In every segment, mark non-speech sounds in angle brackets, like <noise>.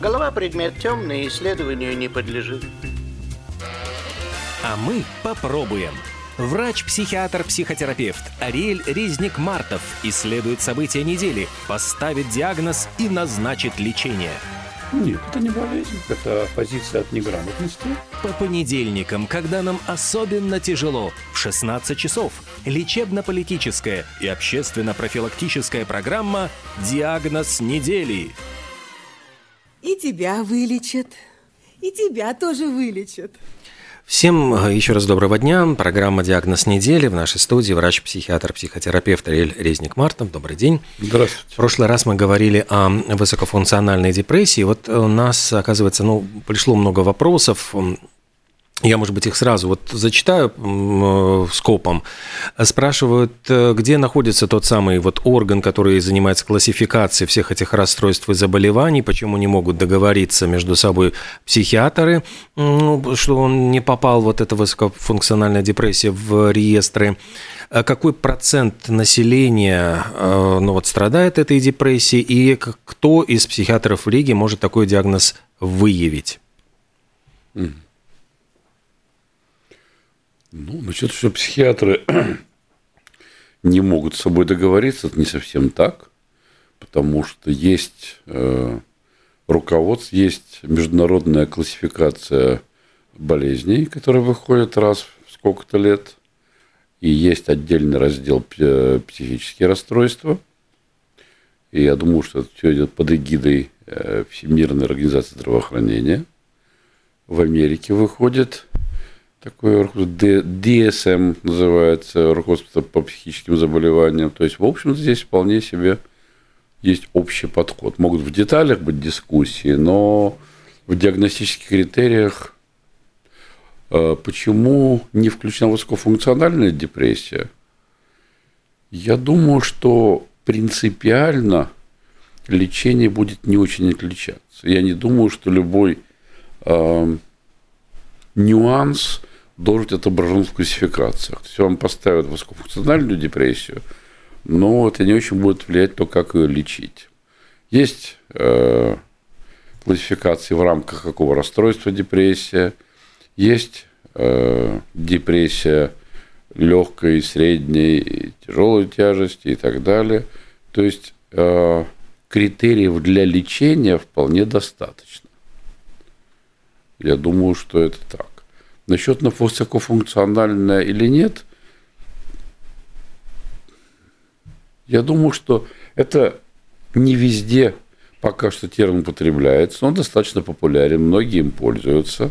Голова предмет темный, исследованию не подлежит. А мы попробуем. Врач-психиатр-психотерапевт Ариэль Резник-Мартов исследует события недели, поставит диагноз и назначит лечение. Нет, это не болезнь, это позиция от неграмотности. По понедельникам, когда нам особенно тяжело, в 16 часов, лечебно-политическая и общественно-профилактическая программа «Диагноз недели». И тебя вылечат, и тебя тоже вылечат. Всем э, еще раз доброго дня. Программа «Диагноз недели». В нашей студии врач-психиатр, психотерапевт Ариэль Резник-Мартов. Добрый день. Здравствуйте. В прошлый раз мы говорили о высокофункциональной депрессии. Вот у нас, оказывается, ну, пришло много вопросов я, может быть, их сразу вот зачитаю э, скопом. Спрашивают, э, где находится тот самый вот орган, который занимается классификацией всех этих расстройств и заболеваний, почему не могут договориться между собой психиатры, что он не попал, вот эта высокофункциональная депрессия, в реестры. А какой процент населения э, ну, вот, страдает этой депрессией, и кто из психиатров в Риге может такой диагноз выявить? Ну, насчет, что психиатры <clears throat> не могут с собой договориться, это не совсем так, потому что есть э, руководство, есть международная классификация болезней, которая выходит раз в сколько-то лет, и есть отдельный раздел психические расстройства. И я думаю, что это все идет под эгидой э, Всемирной организации здравоохранения. В Америке выходит такое руководство, DSM называется, руководство по психическим заболеваниям. То есть, в общем, здесь вполне себе есть общий подход. Могут в деталях быть дискуссии, но в диагностических критериях э, почему не включена высокофункциональная депрессия? Я думаю, что принципиально лечение будет не очень отличаться. Я не думаю, что любой э, нюанс должен быть отображен в классификациях. То есть вам поставят высокофункциональную депрессию, но это не очень будет влиять то, как ее лечить. Есть э, классификации в рамках какого расстройства депрессия, есть э, депрессия легкой, средней, тяжелой тяжести и так далее. То есть э, критериев для лечения вполне достаточно. Я думаю, что это так. Насчет высокофункциональная или нет, я думаю, что это не везде пока что термин употребляется, он достаточно популярен, многие им пользуются.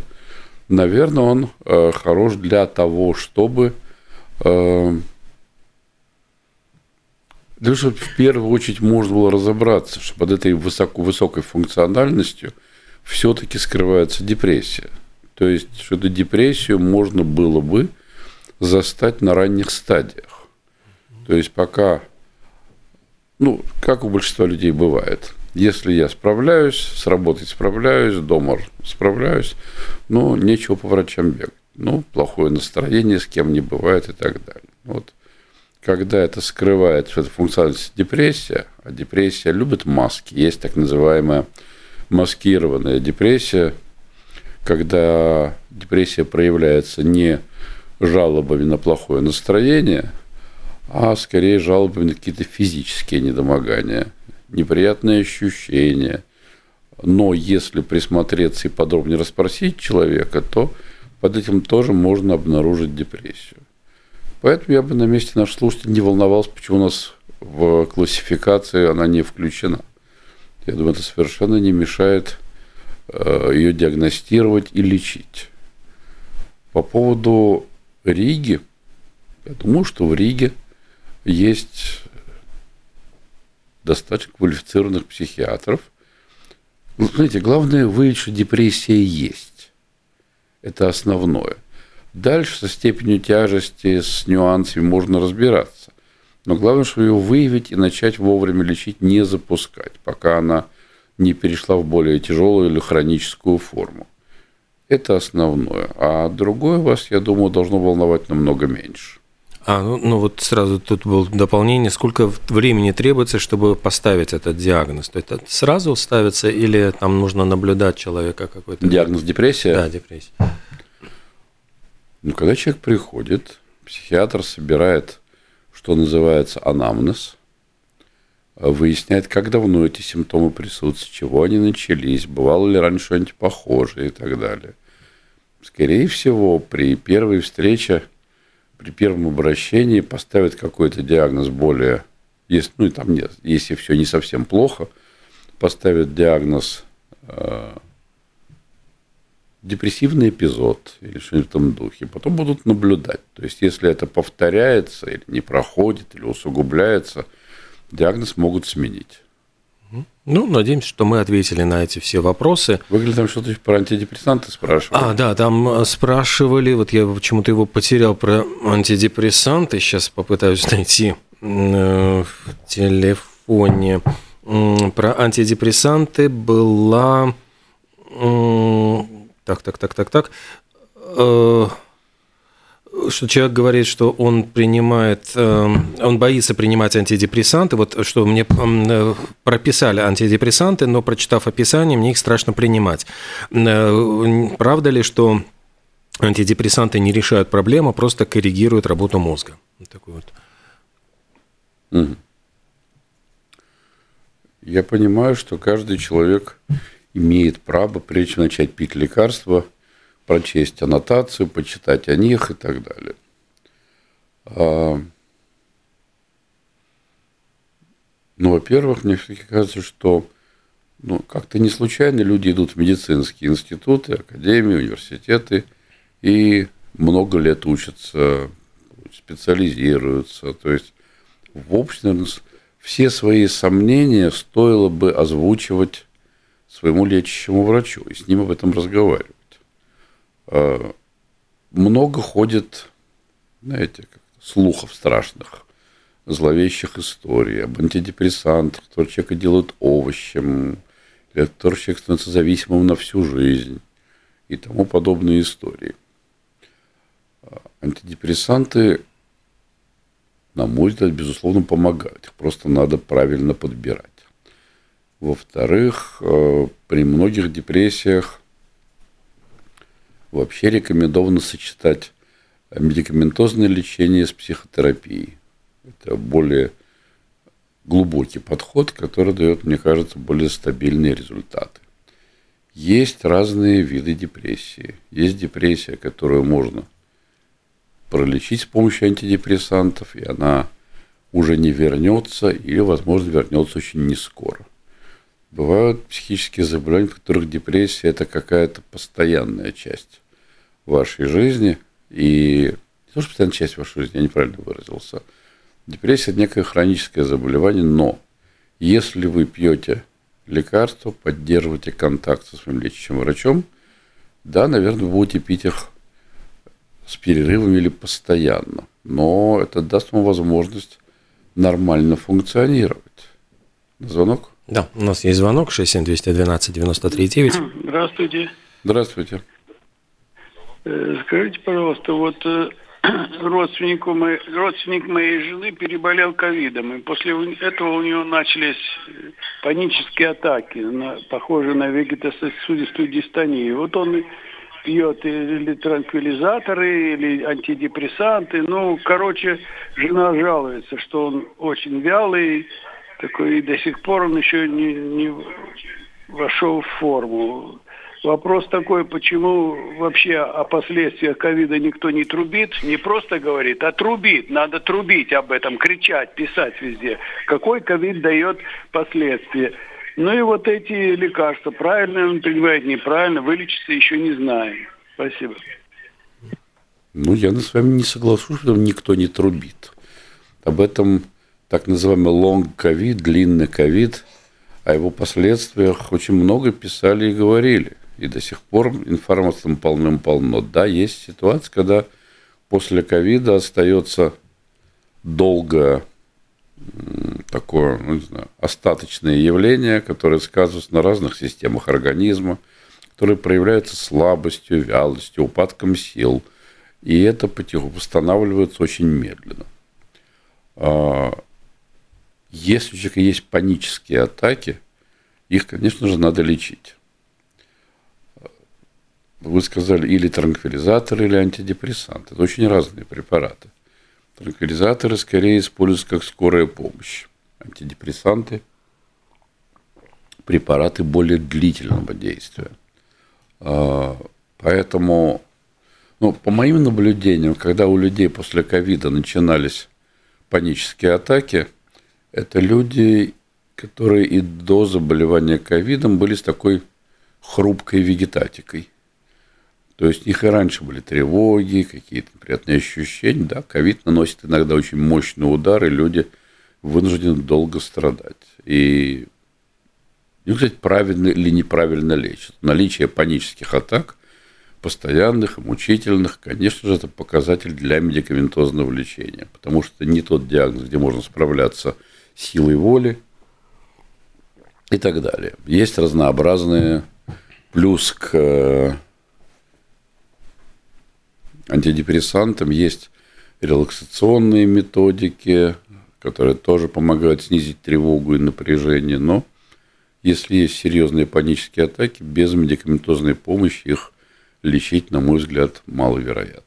Наверное, он э, хорош для того, чтобы э, для того, чтобы в первую очередь можно было разобраться, что под этой высоко, высокой функциональностью все-таки скрывается депрессия. То есть, что эту депрессию можно было бы застать на ранних стадиях. То есть, пока, ну, как у большинства людей бывает, если я справляюсь, с работой справляюсь, дома справляюсь, но нечего по врачам бегать. Ну, плохое настроение с кем не бывает и так далее. Вот. Когда это скрывает, что это функциональность депрессия, а депрессия любит маски, есть так называемая маскированная депрессия, когда депрессия проявляется не жалобами на плохое настроение, а скорее жалобами на какие-то физические недомогания, неприятные ощущения. Но если присмотреться и подробнее расспросить человека, то под этим тоже можно обнаружить депрессию. Поэтому я бы на месте наших слушателей не волновался, почему у нас в классификации она не включена. Я думаю, это совершенно не мешает ее диагностировать и лечить. По поводу Риги, я думаю, что в Риге есть достаточно квалифицированных психиатров. Ну, знаете, главное выявить, что депрессия есть. Это основное. Дальше со степенью тяжести, с нюансами можно разбираться. Но главное, что ее выявить и начать вовремя лечить, не запускать, пока она не перешла в более тяжелую или хроническую форму. Это основное. А другое вас, я думаю, должно волновать намного меньше. А, ну, ну вот сразу тут было дополнение. Сколько времени требуется, чтобы поставить этот диагноз? То есть это сразу ставится или там нужно наблюдать человека какой-то? Диагноз депрессия? Да, депрессия. Ну, когда человек приходит, психиатр собирает, что называется, анамнез, выясняет, как давно эти симптомы присутствуют, с чего они начались, бывало ли раньше что-нибудь похожее и так далее. Скорее всего, при первой встрече, при первом обращении поставят какой-то диагноз более, если, ну и там нет, если все не совсем плохо, поставят диагноз э, депрессивный эпизод или что-нибудь в этом духе. Потом будут наблюдать. То есть, если это повторяется или не проходит, или усугубляется, диагноз могут сменить. Ну, надеемся, что мы ответили на эти все вопросы. Выглядит там что-то про антидепрессанты спрашивали. А, да, там э, спрашивали, вот я почему-то его потерял про антидепрессанты, сейчас попытаюсь найти э, в телефоне. Про антидепрессанты была... Так, так, так, так, так. Что человек говорит, что он принимает, эм, он боится принимать антидепрессанты. Вот что мне э, прописали антидепрессанты, но прочитав описание, мне их страшно принимать. Э, правда ли, что антидепрессанты не решают проблему, а просто коррегируют работу мозга? Вот такой вот. Я понимаю, что каждый человек имеет право, прежде чем начать пить лекарства, прочесть аннотацию, почитать о них и так далее. А, ну, во-первых, мне все-таки кажется, что ну, как-то не случайно люди идут в медицинские институты, академии, университеты и много лет учатся, специализируются. То есть, в общем, все свои сомнения стоило бы озвучивать своему лечащему врачу и с ним об этом разговаривать. Э, много ходит, знаете, слухов страшных, зловещих историй об антидепрессантах, которые человека делают овощем, или которые человек становится зависимым на всю жизнь и тому подобные истории. Э, антидепрессанты, на мой взгляд, безусловно, помогают. Их просто надо правильно подбирать. Во-вторых, э, при многих депрессиях Вообще рекомендовано сочетать медикаментозное лечение с психотерапией. Это более глубокий подход, который дает, мне кажется, более стабильные результаты. Есть разные виды депрессии. Есть депрессия, которую можно пролечить с помощью антидепрессантов, и она уже не вернется или, возможно, вернется очень не скоро. Бывают психические заболевания, в которых депрессия – это какая-то постоянная часть вашей жизни, и не то, что постоянная часть вашей жизни, я неправильно выразился. Депрессия – это некое хроническое заболевание, но если вы пьете лекарства, поддерживаете контакт со своим лечащим врачом, да, наверное, вы будете пить их с перерывами или постоянно. Но это даст вам возможность нормально функционировать. Звонок? Да, у нас есть звонок 67212 93 9. Здравствуйте. Здравствуйте. Э, скажите, пожалуйста, вот э, <clears throat> родственнику моей, родственник моей жены переболел ковидом, и после этого у него начались э, панические атаки, на, похожие на вегетососудистую дистонию. Вот он пьет или транквилизаторы, или антидепрессанты. Ну, короче, жена жалуется, что он очень вялый, такой, и до сих пор он еще не, не вошел в форму. Вопрос такой, почему вообще о последствиях ковида никто не трубит, не просто говорит, а трубит. Надо трубить об этом, кричать, писать везде. Какой ковид дает последствия. Ну и вот эти лекарства, правильно он принимает, неправильно, вылечиться еще не знаем. Спасибо. Ну, я с вами не соглашусь, что никто не трубит. Об этом так называемый long ковид, длинный ковид, о его последствиях очень много писали и говорили и до сих пор информации полным-полно. Да, есть ситуация, когда после ковида остается долгое такое, ну, не знаю, остаточное явление, которое сказывается на разных системах организма, которые проявляются слабостью, вялостью, упадком сил И это потихоньку восстанавливается очень медленно. А, если у человека есть панические атаки, их, конечно же, надо лечить. Вы сказали или транквилизатор, или антидепрессант. Это очень разные препараты. Транквилизаторы скорее используются как скорая помощь. Антидепрессанты – препараты более длительного действия. А, поэтому, ну, по моим наблюдениям, когда у людей после ковида начинались панические атаки, это люди, которые и до заболевания ковидом были с такой хрупкой вегетатикой. То есть у них и раньше были тревоги, какие-то приятные ощущения. Да, ковид наносит иногда очень мощный удар, и люди вынуждены долго страдать. И, и кстати, правильно или неправильно лечат. Наличие панических атак, постоянных мучительных, конечно же, это показатель для медикаментозного лечения. Потому что не тот диагноз, где можно справляться силой воли и так далее. Есть разнообразные плюс к антидепрессантам есть релаксационные методики, которые тоже помогают снизить тревогу и напряжение, но если есть серьезные панические атаки, без медикаментозной помощи их лечить, на мой взгляд, маловероятно.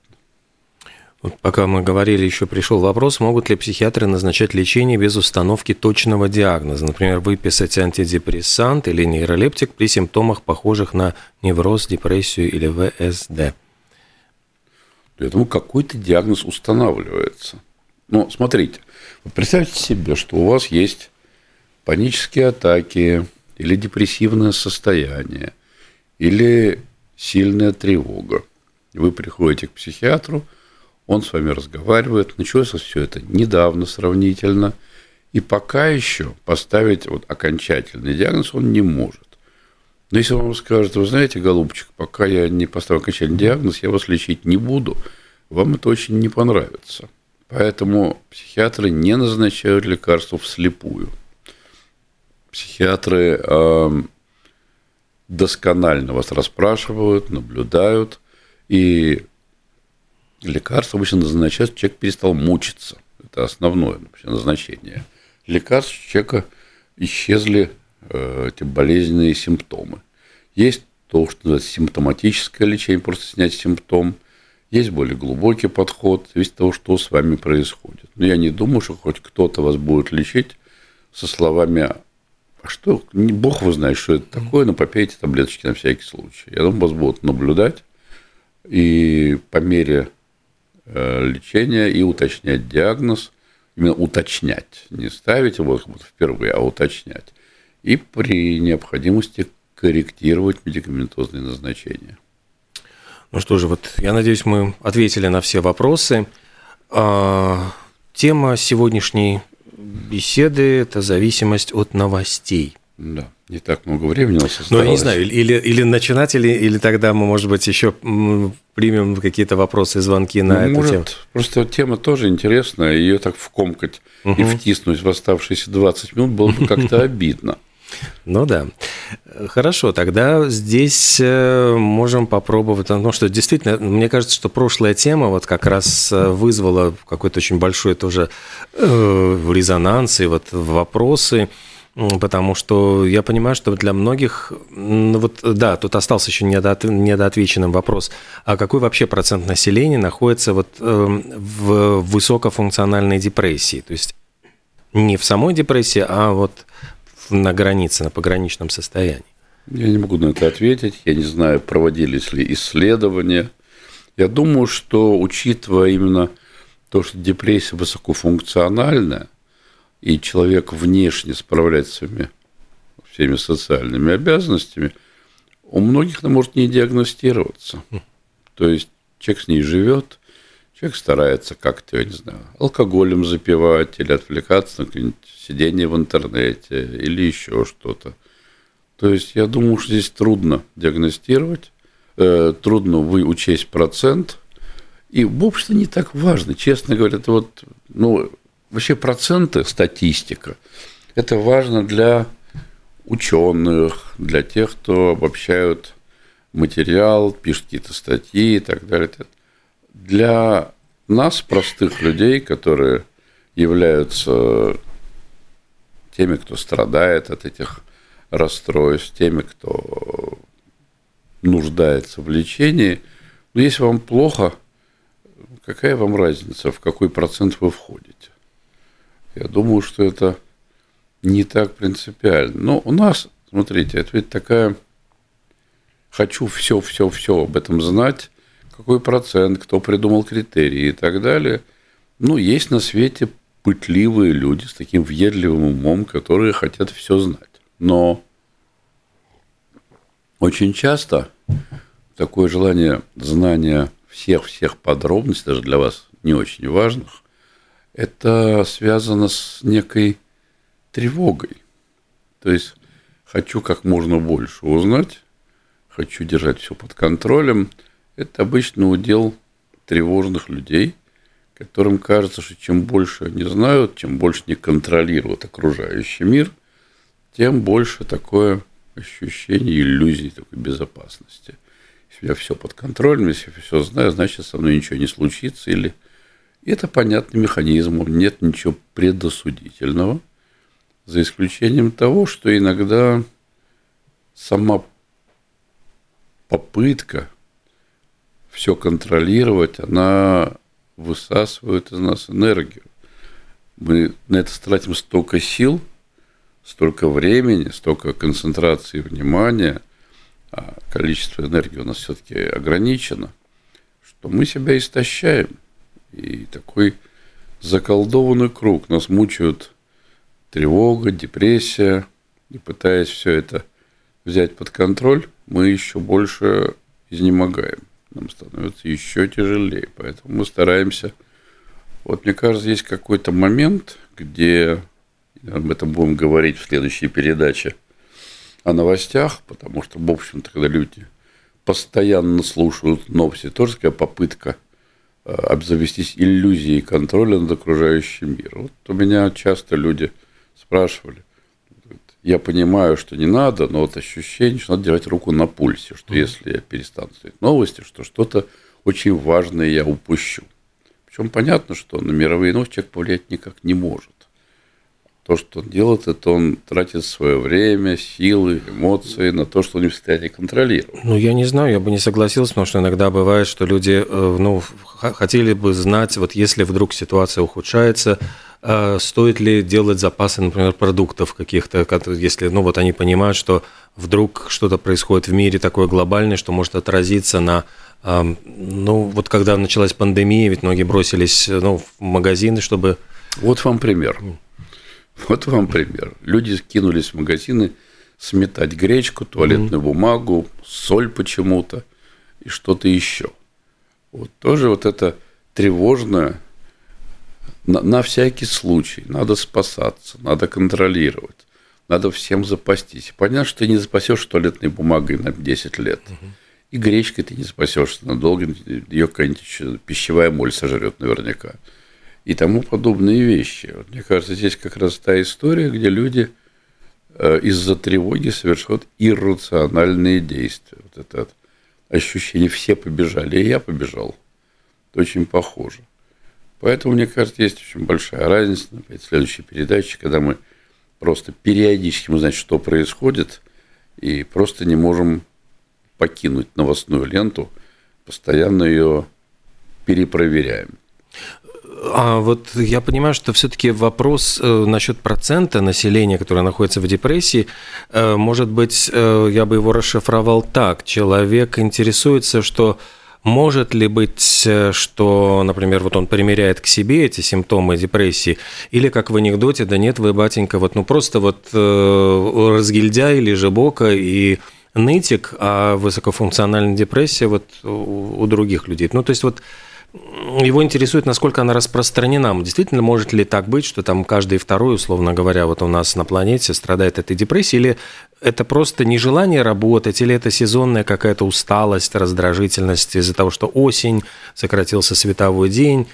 Вот пока мы говорили, еще пришел вопрос, могут ли психиатры назначать лечение без установки точного диагноза, например, выписать антидепрессант или нейролептик при симптомах, похожих на невроз, депрессию или ВСД? Поэтому какой-то диагноз устанавливается. Но смотрите, представьте себе, что у вас есть панические атаки или депрессивное состояние, или сильная тревога. Вы приходите к психиатру, он с вами разговаривает, началось все это недавно сравнительно, и пока еще поставить вот окончательный диагноз он не может. Но если вам скажут, вы знаете, голубчик, пока я не поставлю окончательный диагноз, я вас лечить не буду, вам это очень не понравится. Поэтому психиатры не назначают лекарства вслепую. Психиатры э, досконально вас расспрашивают, наблюдают, и лекарства обычно назначают, человек перестал мучиться. Это основное вообще назначение. Лекарств человека исчезли эти болезненные симптомы. Есть то, что называется симптоматическое лечение, просто снять симптом. Есть более глубокий подход, от того, что с вами происходит. Но я не думаю, что хоть кто-то вас будет лечить со словами а что, Бог вы знает, что это такое, но попейте таблеточки на всякий случай. Я думаю, вас будут наблюдать и по мере э, лечения и уточнять диагноз, именно уточнять, не ставить его как будто впервые, а уточнять и при необходимости корректировать медикаментозные назначения. Ну что же, вот я надеюсь, мы ответили на все вопросы. А, тема сегодняшней беседы – это зависимость от новостей. Да, не так много времени у нас осталось. Ну, я не знаю, или, или начинать, или, или тогда мы, может быть, еще примем какие-то вопросы, звонки на ну, эту может, тему. Просто тема тоже интересная, ее так вкомкать угу. и втиснуть в оставшиеся 20 минут было бы как-то обидно. Ну да. Хорошо, тогда здесь э, можем попробовать, ну что действительно, мне кажется, что прошлая тема вот как раз э, вызвала какой-то очень большой тоже э, резонанс и вот вопросы, потому что я понимаю, что для многих, вот да, тут остался еще недоотвеченным вопрос, а какой вообще процент населения находится вот в высокофункциональной депрессии, то есть не в самой депрессии, а вот на границе, на пограничном состоянии? Я не могу на это ответить. Я не знаю, проводились ли исследования. Я думаю, что учитывая именно то, что депрессия высокофункциональная, и человек внешне справляется своими всеми социальными обязанностями, у многих она может не диагностироваться. То есть человек с ней живет, человек старается как-то, я не знаю, алкоголем запивать или отвлекаться на какие-нибудь сидение в интернете или еще что-то. То есть я думаю, что здесь трудно диагностировать, э, трудно вы учесть процент. И в общем не так важно, честно говоря, это вот, ну, вообще проценты, статистика, это важно для ученых, для тех, кто обобщают материал, пишут какие-то статьи и так далее. Для нас, простых людей, которые являются теми, кто страдает от этих расстройств, теми, кто нуждается в лечении. Но если вам плохо, какая вам разница, в какой процент вы входите? Я думаю, что это не так принципиально. Но у нас, смотрите, это ведь такая... Хочу все, все, все об этом знать, какой процент, кто придумал критерии и так далее. Ну, есть на свете пытливые люди с таким въедливым умом, которые хотят все знать. Но очень часто такое желание знания всех-всех подробностей, даже для вас не очень важных, это связано с некой тревогой. То есть хочу как можно больше узнать, хочу держать все под контролем. Это обычно удел тревожных людей, которым кажется, что чем больше они знают, чем больше они контролируют окружающий мир, тем больше такое ощущение иллюзии такой безопасности. Если я все под контролем, если я все знаю, значит, со мной ничего не случится. Или это понятный механизм, нет ничего предосудительного, за исключением того, что иногда сама попытка все контролировать, она высасывает из нас энергию. Мы на это тратим столько сил – столько времени, столько концентрации внимания, а количество энергии у нас все-таки ограничено, что мы себя истощаем. И такой заколдованный круг. Нас мучают тревога, депрессия. И пытаясь все это взять под контроль, мы еще больше изнемогаем. Нам становится еще тяжелее. Поэтому мы стараемся... Вот мне кажется, есть какой-то момент, где об этом будем говорить в следующей передаче о новостях, потому что, в общем-то, когда люди постоянно слушают новости, тоже такая попытка э, обзавестись иллюзией контроля над окружающим миром. Вот у меня часто люди спрашивали, я понимаю, что не надо, но вот ощущение, что надо держать руку на пульсе, что если я перестану смотреть новости, что что-то очень важное я упущу. Причем понятно, что на мировые новости человек повлиять никак не может то, что он делает, это он тратит свое время, силы, эмоции на то, что он не в состоянии контролировать. Ну, я не знаю, я бы не согласился, потому что иногда бывает, что люди э, ну, хотели бы знать, вот если вдруг ситуация ухудшается, стоит ли делать запасы, например, продуктов каких-то, если ну, вот они понимают, что вдруг что-то происходит в мире такое глобальное, что может отразиться на ну, вот когда началась пандемия, ведь многие бросились ну, в магазины, чтобы... Вот вам пример. Вот вам пример. Люди кинулись в магазины сметать гречку, туалетную mm-hmm. бумагу, соль почему-то и что-то еще. Вот тоже вот это тревожное на, на всякий случай. Надо спасаться, надо контролировать, надо всем запастись. Понятно, что ты не запасешь туалетной бумагой на 10 лет. И гречкой ты не спасешься надолго, ее какая-нибудь пищевая моль сожрет наверняка и тому подобные вещи. Вот, мне кажется, здесь как раз та история, где люди э, из-за тревоги совершают иррациональные действия. Вот это ощущение «все побежали, и я побежал». Это очень похоже. Поэтому, мне кажется, есть очень большая разница. Опять в следующей передаче, когда мы просто периодически узнать, что происходит, и просто не можем покинуть новостную ленту, постоянно ее перепроверяем. А вот я понимаю, что все-таки вопрос э, насчет процента населения, которое находится в депрессии, э, может быть, э, я бы его расшифровал так. Человек интересуется, что может ли быть, что, например, вот он примеряет к себе эти симптомы депрессии, или как в анекдоте, да нет, вы, батенька, вот ну просто вот э, разгильдяй или жебока и нытик, а высокофункциональная депрессия вот у, у других людей. Ну, то есть вот его интересует, насколько она распространена. Действительно, может ли так быть, что там каждый второй, условно говоря, вот у нас на планете страдает этой депрессией, или это просто нежелание работать, или это сезонная какая-то усталость, раздражительность из-за того, что осень, сократился световой день?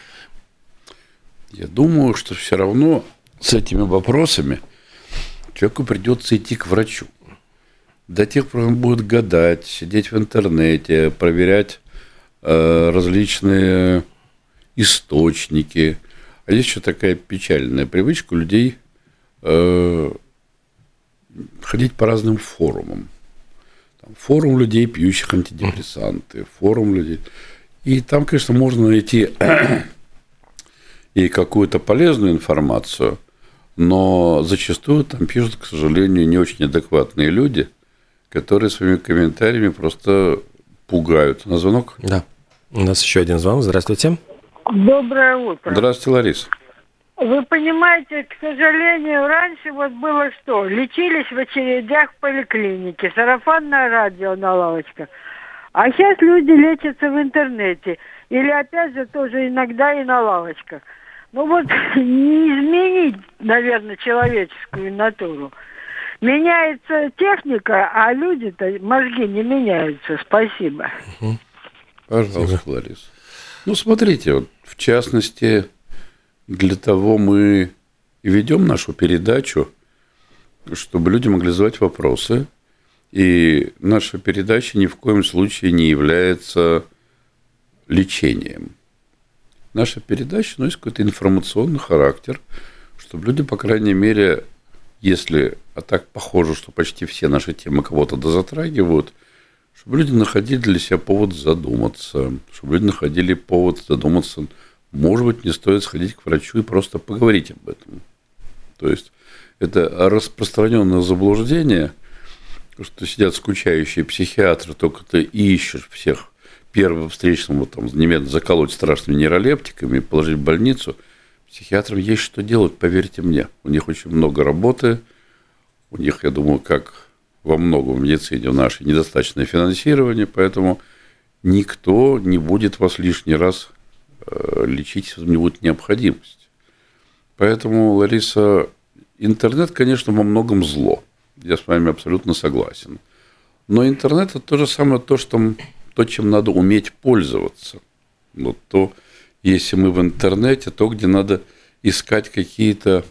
Я думаю, что все равно с этими вопросами человеку придется идти к врачу. До тех пор он будет гадать, сидеть в интернете, проверять э, различные источники. А есть еще такая печальная привычка у людей э, ходить по разным форумам. Там, форум людей, пьющих антидепрессанты, форум людей. И там, конечно, можно найти <clears throat> и какую-то полезную информацию, но зачастую там пишут, к сожалению, не очень адекватные люди, которые своими комментариями просто пугают. На звонок? Да. У нас еще один звонок. Здравствуйте. Доброе утро. Здравствуйте, Лариса. Вы понимаете, к сожалению, раньше вот было что? Лечились в очередях в поликлинике, сарафанное радио на лавочках. А сейчас люди лечатся в интернете. Или опять же тоже иногда и на лавочках. Ну вот <laughs> не изменить, наверное, человеческую натуру. Меняется техника, а люди-то, мозги не меняются. Спасибо. Пожалуйста, Лариса. Ну, смотрите, вот, в частности, для того мы ведем нашу передачу, чтобы люди могли задавать вопросы. И наша передача ни в коем случае не является лечением. Наша передача носит какой-то информационный характер, чтобы люди, по крайней мере, если, а так похоже, что почти все наши темы кого-то дозатрагивают, чтобы люди находили для себя повод задуматься, чтобы люди находили повод задуматься – может быть, не стоит сходить к врачу и просто поговорить об этом. То есть это распространенное заблуждение, что сидят скучающие психиатры, только ты ищешь всех первого встречного, там, немедленно заколоть страшными нейролептиками, положить в больницу. Психиатрам есть что делать, поверьте мне. У них очень много работы, у них, я думаю, как во многом в медицине в нашей недостаточное финансирование, поэтому никто не будет вас лишний раз лечить не будет необходимость. Поэтому, Лариса, интернет, конечно, во многом зло. Я с вами абсолютно согласен. Но интернет – это то же самое, то, что, то, чем надо уметь пользоваться. Вот то, если мы в интернете, то, где надо искать какие-то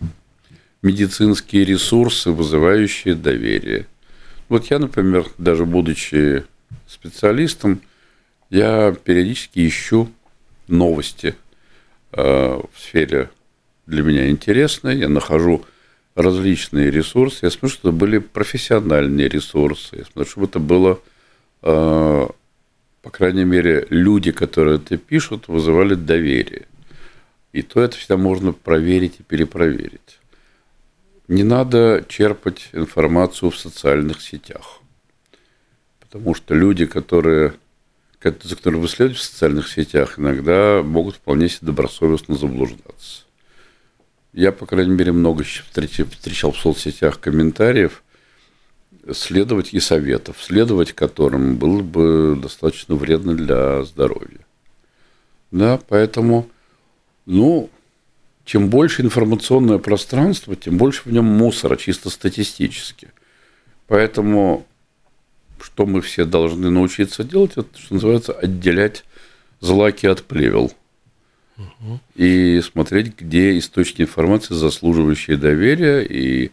медицинские ресурсы, вызывающие доверие. Вот я, например, даже будучи специалистом, я периодически ищу новости э, в сфере для меня интересные. Я нахожу различные ресурсы. Я смотрю, что это были профессиональные ресурсы. Я смотрю, чтобы это было, э, по крайней мере, люди, которые это пишут, вызывали доверие. И то это всегда можно проверить и перепроверить. Не надо черпать информацию в социальных сетях. Потому что люди, которые за которые вы следуете в социальных сетях, иногда могут вполне себе добросовестно заблуждаться. Я, по крайней мере, много встречал в соцсетях комментариев, следовать и советов, следовать которым было бы достаточно вредно для здоровья. Да, поэтому, ну, чем больше информационное пространство, тем больше в нем мусора, чисто статистически. Поэтому что мы все должны научиться делать, это, что называется, отделять злаки от плевел. И смотреть, где источники информации, заслуживающие доверия. И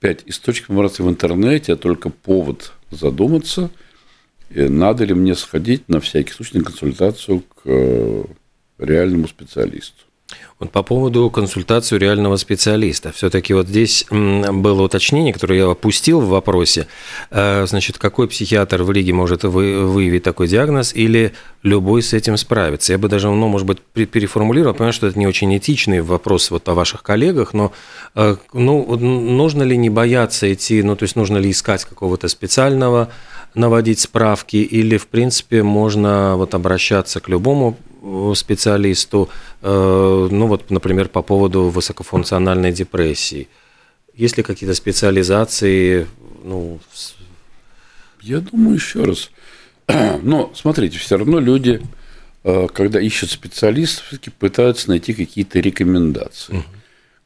пять источников информации в интернете, а только повод задуматься, надо ли мне сходить на всякий случай на консультацию к э, реальному специалисту. Вот по поводу консультации реального специалиста. Все-таки вот здесь было уточнение, которое я опустил в вопросе. Э, значит, какой психиатр в Риге может выявить такой диагноз или любой с этим справится? Я бы даже, ну, может быть, переформулировал. Понимаю, что это не очень этичный вопрос вот о ваших коллегах, но э, ну, нужно ли не бояться идти, ну, то есть нужно ли искать какого-то специального наводить справки, или, в принципе, можно вот обращаться к любому Э, специалисту, э, ну вот, например, по поводу высокофункциональной депрессии? Есть ли какие-то специализации? Ну... Я думаю, еще раз. <clears throat> Но смотрите, все равно люди, э, когда ищут специалистов, все-таки пытаются найти какие-то рекомендации. Угу.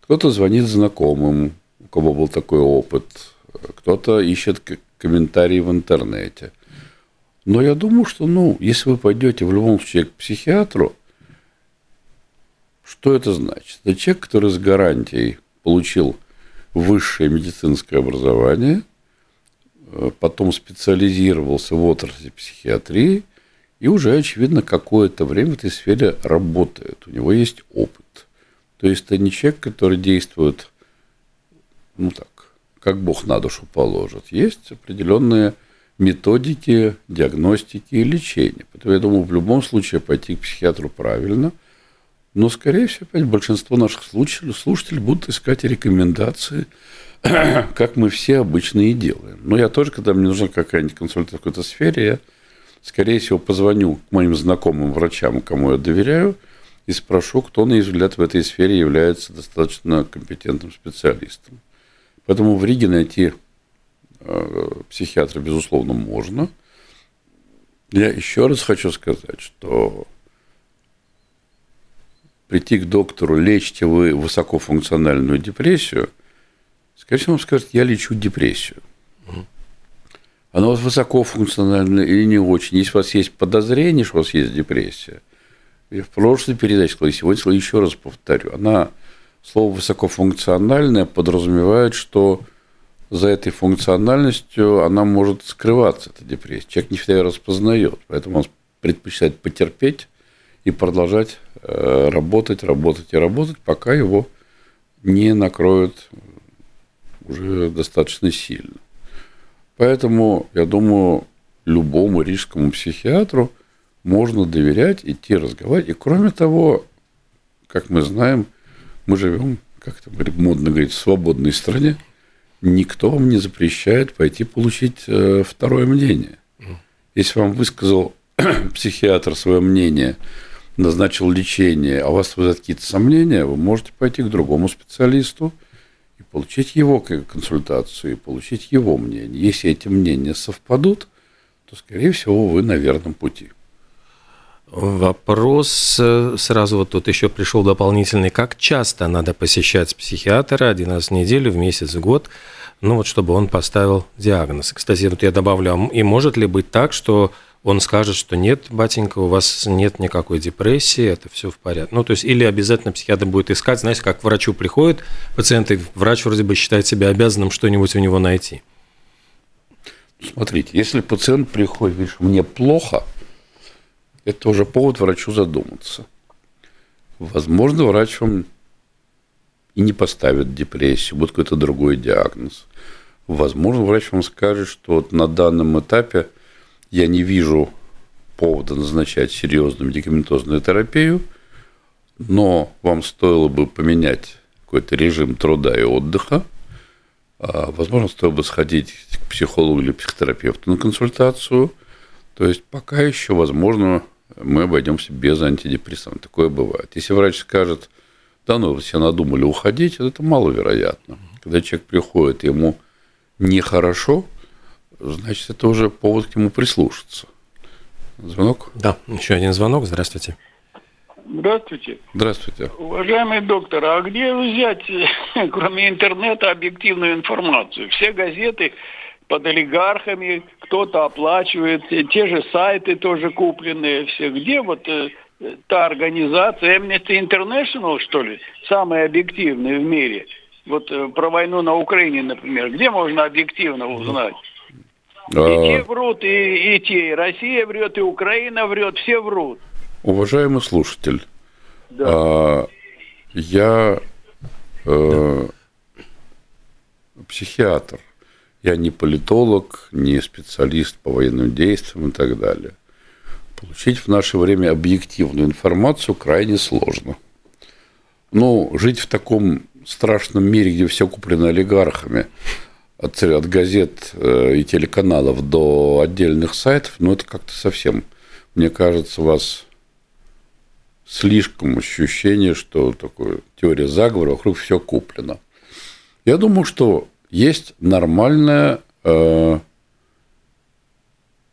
Кто-то звонит знакомым, у кого был такой опыт, кто-то ищет комментарии в интернете. Но я думаю, что, ну, если вы пойдете в любом случае к психиатру, что это значит? Это человек, который с гарантией получил высшее медицинское образование, э, потом специализировался в отрасли психиатрии и уже, очевидно, какое-то время в этой сфере работает. У него есть опыт. То есть это не человек, который действует, ну так, как Бог на душу положит. Есть определенные методики диагностики и лечения. Поэтому я думаю, в любом случае пойти к психиатру правильно. Но, скорее всего, опять большинство наших слушателей, слушателей будут искать рекомендации, <clears throat> как мы все обычно и делаем. Но я тоже, когда мне нужна какая-нибудь консультация в какой-то сфере, я, скорее всего, позвоню к моим знакомым врачам, кому я доверяю, и спрошу, кто, на их взгляд, в этой сфере является достаточно компетентным специалистом. Поэтому в Риге найти э, психиатра, безусловно, можно. Я еще раз хочу сказать, что прийти к доктору, лечите вы высокофункциональную депрессию, скорее всего, он скажет, я лечу депрессию. Она у вас высокофункциональная или не очень. Если у вас есть подозрение, что у вас есть депрессия, я в прошлой передаче сказал, сегодня еще раз повторю, она слово высокофункциональное подразумевает, что за этой функциональностью она может скрываться, эта депрессия. Человек не всегда ее распознает, поэтому он предпочитает потерпеть и продолжать э, работать, работать и работать, пока его не накроют уже достаточно сильно. Поэтому, я думаю, любому рижскому психиатру можно доверять, идти разговаривать. И кроме того, как мы знаем, мы живем, как это модно говорить, в свободной стране. Никто вам не запрещает пойти получить э, второе мнение. Если вам высказал <clears throat> психиатр свое мнение, назначил лечение, а у вас вызывают какие-то сомнения, вы можете пойти к другому специалисту и получить его консультацию, и получить его мнение. Если эти мнения совпадут, то, скорее всего, вы на верном пути. Вопрос э, сразу вот тут еще пришел дополнительный. Как часто надо посещать психиатра? Один раз в неделю, в месяц, в год? Ну вот, чтобы он поставил диагноз. Кстати, вот я добавлю, а и может ли быть так, что он скажет, что нет, батенька, у вас нет никакой депрессии, это все в порядке. Ну, то есть, или обязательно психиатр будет искать, знаете, как к врачу приходит пациент, и врач вроде бы считает себя обязанным что-нибудь у него найти. Смотрите, если пациент приходит, говорит, мне плохо – это уже повод врачу задуматься. Возможно, врач вам и не поставит депрессию, будет какой-то другой диагноз. Возможно, врач вам скажет, что вот на данном этапе я не вижу повода назначать серьезную медикаментозную терапию, но вам стоило бы поменять какой-то режим труда и отдыха, а, возможно, стоило бы сходить к психологу или психотерапевту на консультацию. То есть пока еще, возможно, мы обойдемся без антидепрессантов. Такое бывает. Если врач скажет, да ну, все надумали уходить, это маловероятно. Когда человек приходит, ему нехорошо, значит, это уже повод к нему прислушаться. Звонок? Да, еще один звонок. Здравствуйте. Здравствуйте. Здравствуйте. Уважаемый доктор, а где взять, <laughs> кроме интернета, объективную информацию? Все газеты под олигархами, кто-то оплачивает, те же сайты тоже купленные, все. Где вот э, та организация Amnesty International, что ли, самая объективная в мире? Вот э, про войну на Украине, например, где можно объективно узнать? И А, те врут, и, и те. И Россия врет, и Украина врет, все врут. Уважаемый слушатель, Да. а, я э, психиатр. Я не политолог, не специалист по военным действиям и так далее. Получить в наше время объективную информацию крайне сложно. Ну, жить в таком страшном мире, где все куплено олигархами, от, от газет э, и телеканалов до отдельных сайтов, ну, это как-то совсем, мне кажется, у вас слишком ощущение, что такое теория заговора, вокруг все куплено. Я думаю, что есть нормальная, э,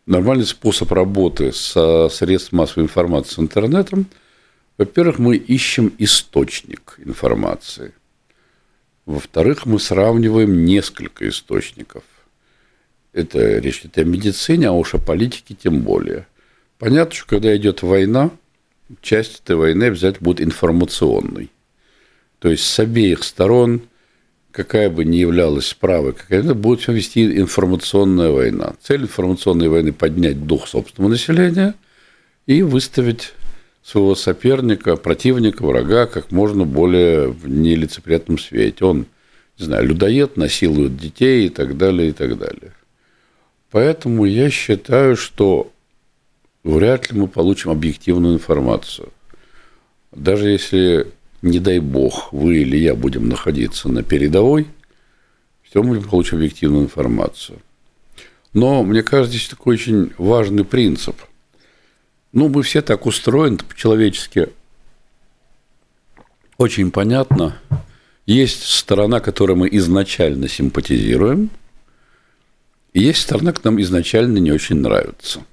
нормальный способ работы со средством массовой информации с интернетом. Во-первых, мы ищем источник информации. Во-вторых, мы сравниваем несколько источников. Это речь идет о медицине, а уж о политике тем более. Понятно, что когда идет война, часть этой войны обязательно будет информационной. То есть с обеих сторон, какая бы ни являлась правой, какая будет вести информационная война. Цель информационной войны – поднять дух собственного населения, и выставить своего соперника, противника, врага как можно более в нелицеприятном свете. Он, не знаю, людоед, насилует детей и так далее, и так далее. Поэтому я считаю, что вряд ли мы получим объективную информацию. Даже если, не дай бог, вы или я будем находиться на передовой, все мы получим объективную информацию. Но мне кажется, здесь такой очень важный принцип. Ну, мы все так устроены по-человечески. Очень понятно. Есть сторона, которой мы изначально симпатизируем, и есть сторона, которая нам изначально не очень нравится.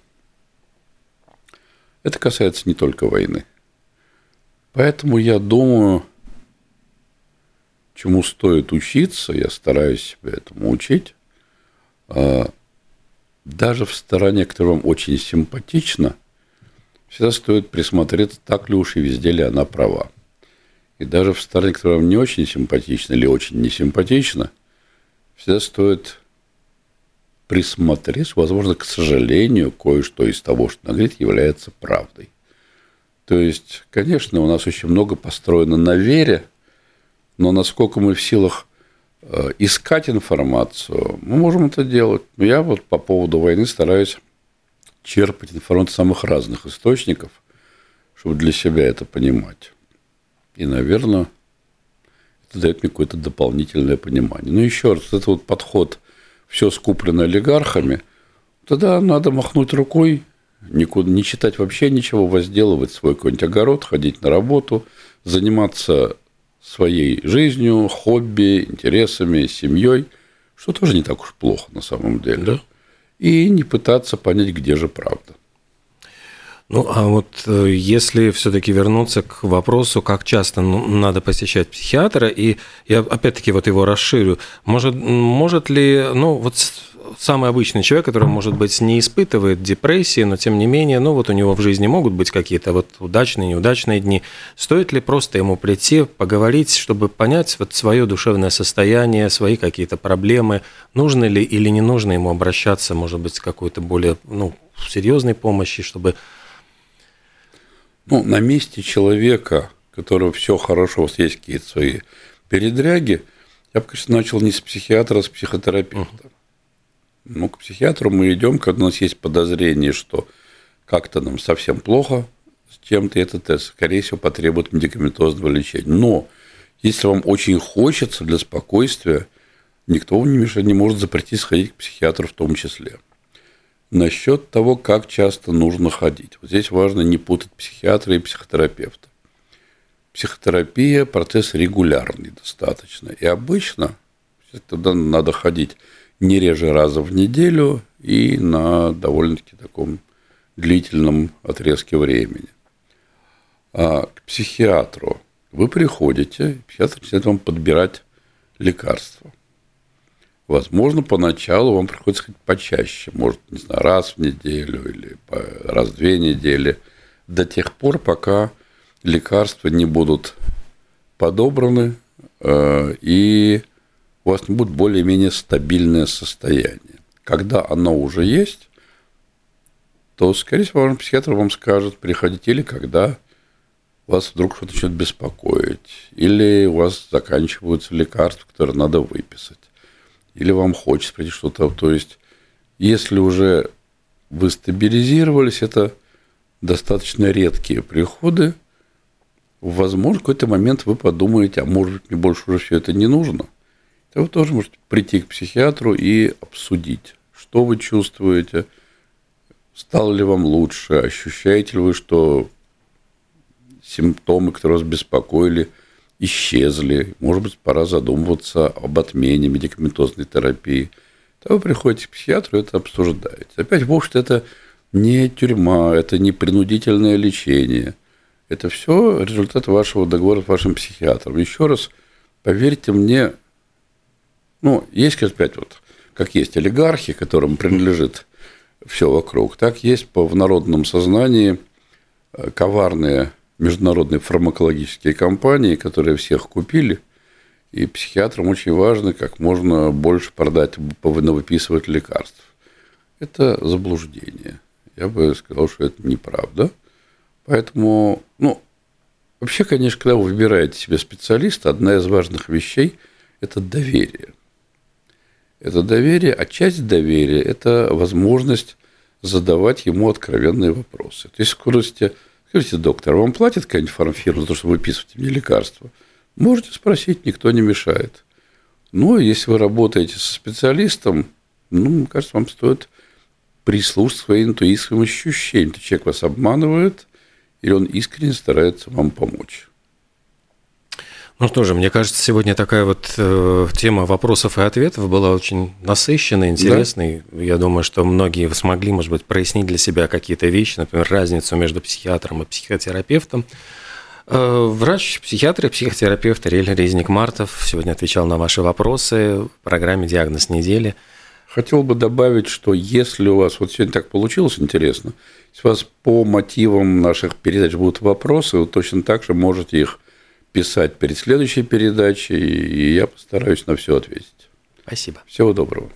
Это касается не только войны. Поэтому я думаю, чему стоит учиться, я стараюсь себя этому учить, а, даже в стороне, которая вам очень симпатична, всегда стоит присмотреться, так ли уж и везде ли она права. И даже в стороне, которая вам не очень симпатична или очень несимпатична, всегда стоит присмотреться, возможно, к сожалению, кое-что из того, что она говорит, является правдой. То есть, конечно, у нас очень много построено на вере, но насколько мы в силах Э, искать информацию, мы можем это делать. Но я вот по поводу войны стараюсь черпать информацию самых разных источников, чтобы для себя это понимать. И, наверное, это дает мне какое-то дополнительное понимание. Но еще раз, это вот подход все скуплено олигархами, тогда надо махнуть рукой, никуда не читать вообще ничего, возделывать свой какой-нибудь огород, ходить на работу, заниматься своей жизнью, хобби, интересами, семьей, что тоже не так уж плохо на самом деле. Да? И не пытаться понять, где же правда. Ну, а вот э, если все-таки вернуться к вопросу, как часто ну, надо посещать психиатра, и я опять-таки вот его расширю, может, может ли, ну, вот самый обычный человек, который, может быть, не испытывает депрессии, но тем не менее, ну вот у него в жизни могут быть какие-то вот удачные, неудачные дни. Стоит ли просто ему прийти, поговорить, чтобы понять вот свое душевное состояние, свои какие-то проблемы, нужно ли или не нужно ему обращаться, может быть, с какой-то более ну, серьезной помощи, чтобы... Ну, на месте человека, которого все хорошо, вот есть какие-то свои передряги, я бы, конечно, начал не с психиатра, а с психотерапевта. Uh-huh. Ну, к психиатру мы идем, когда у нас есть подозрение, что как-то нам совсем плохо с чем-то, это тест, скорее всего, потребует медикаментозного лечения. Но если вам очень хочется для спокойствия, никто вам не, мешает, не может запретить сходить к психиатру в том числе. Насчет того, как часто нужно ходить. Вот здесь важно не путать психиатра и психотерапевта. Психотерапия – процесс регулярный достаточно. И обычно тогда надо ходить не реже раза в неделю и на довольно-таки таком длительном отрезке времени. А к психиатру вы приходите, психиатр начинает вам подбирать лекарства. Возможно, поначалу вам приходится ходить почаще, может, не знаю, раз в неделю или раз в две недели, до тех пор, пока лекарства не будут подобраны э, и у вас будет более-менее стабильное состояние. Когда оно уже есть, то, скорее всего, ваш психиатр вам скажет, приходите или когда вас вдруг что-то начнет беспокоить, или у вас заканчиваются лекарства, которые надо выписать, или вам хочется прийти что-то. То есть, если уже вы стабилизировались, это достаточно редкие приходы, возможно, в какой-то момент вы подумаете, а может быть, мне больше уже все это не нужно – то вы тоже можете прийти к психиатру и обсудить, что вы чувствуете, стало ли вам лучше, ощущаете ли вы, что симптомы, которые вас беспокоили, исчезли. Может быть, пора задумываться об отмене медикаментозной терапии. То вы приходите к психиатру и это обсуждаете. Опять, в общем, это не тюрьма, это не принудительное лечение. Это все результат вашего договора с вашим психиатром. Еще раз, поверьте мне, ну, есть, как опять вот, как есть олигархи, которым принадлежит все вокруг, так есть по в народном сознании э, коварные международные фармакологические компании, которые всех купили, и психиатрам очень важно как можно больше продать, выписывать лекарств. Это заблуждение. Я бы сказал, что это неправда. Поэтому, ну, вообще, конечно, когда вы выбираете себе специалиста, одна из важных вещей – это доверие. Это доверие, а часть доверия – это возможность задавать ему откровенные вопросы. То есть, скорости, скажите, доктор, вам платит какая-нибудь фармфирма за то, что вы выписываете мне лекарства? Можете спросить, никто не мешает. Но если вы работаете со специалистом, ну, мне кажется, вам стоит прислушаться к своим интуитским ощущениям. То человек вас обманывает, или он искренне старается вам помочь. Ну что же, мне кажется, сегодня такая вот э, тема вопросов и ответов была очень насыщенной, интересной. Да? Я думаю, что многие смогли, может быть, прояснить для себя какие-то вещи, например, разницу между психиатром и психотерапевтом. Э, врач, психиатр и психотерапевт Ариэль Резник Мартов сегодня отвечал на ваши вопросы в программе «Диагноз недели». Хотел бы добавить, что если у вас, вот сегодня так получилось интересно, если у вас по мотивам наших передач будут вопросы, вы точно так же можете их писать перед следующей передачей, и я постараюсь на все ответить. Спасибо. Всего доброго.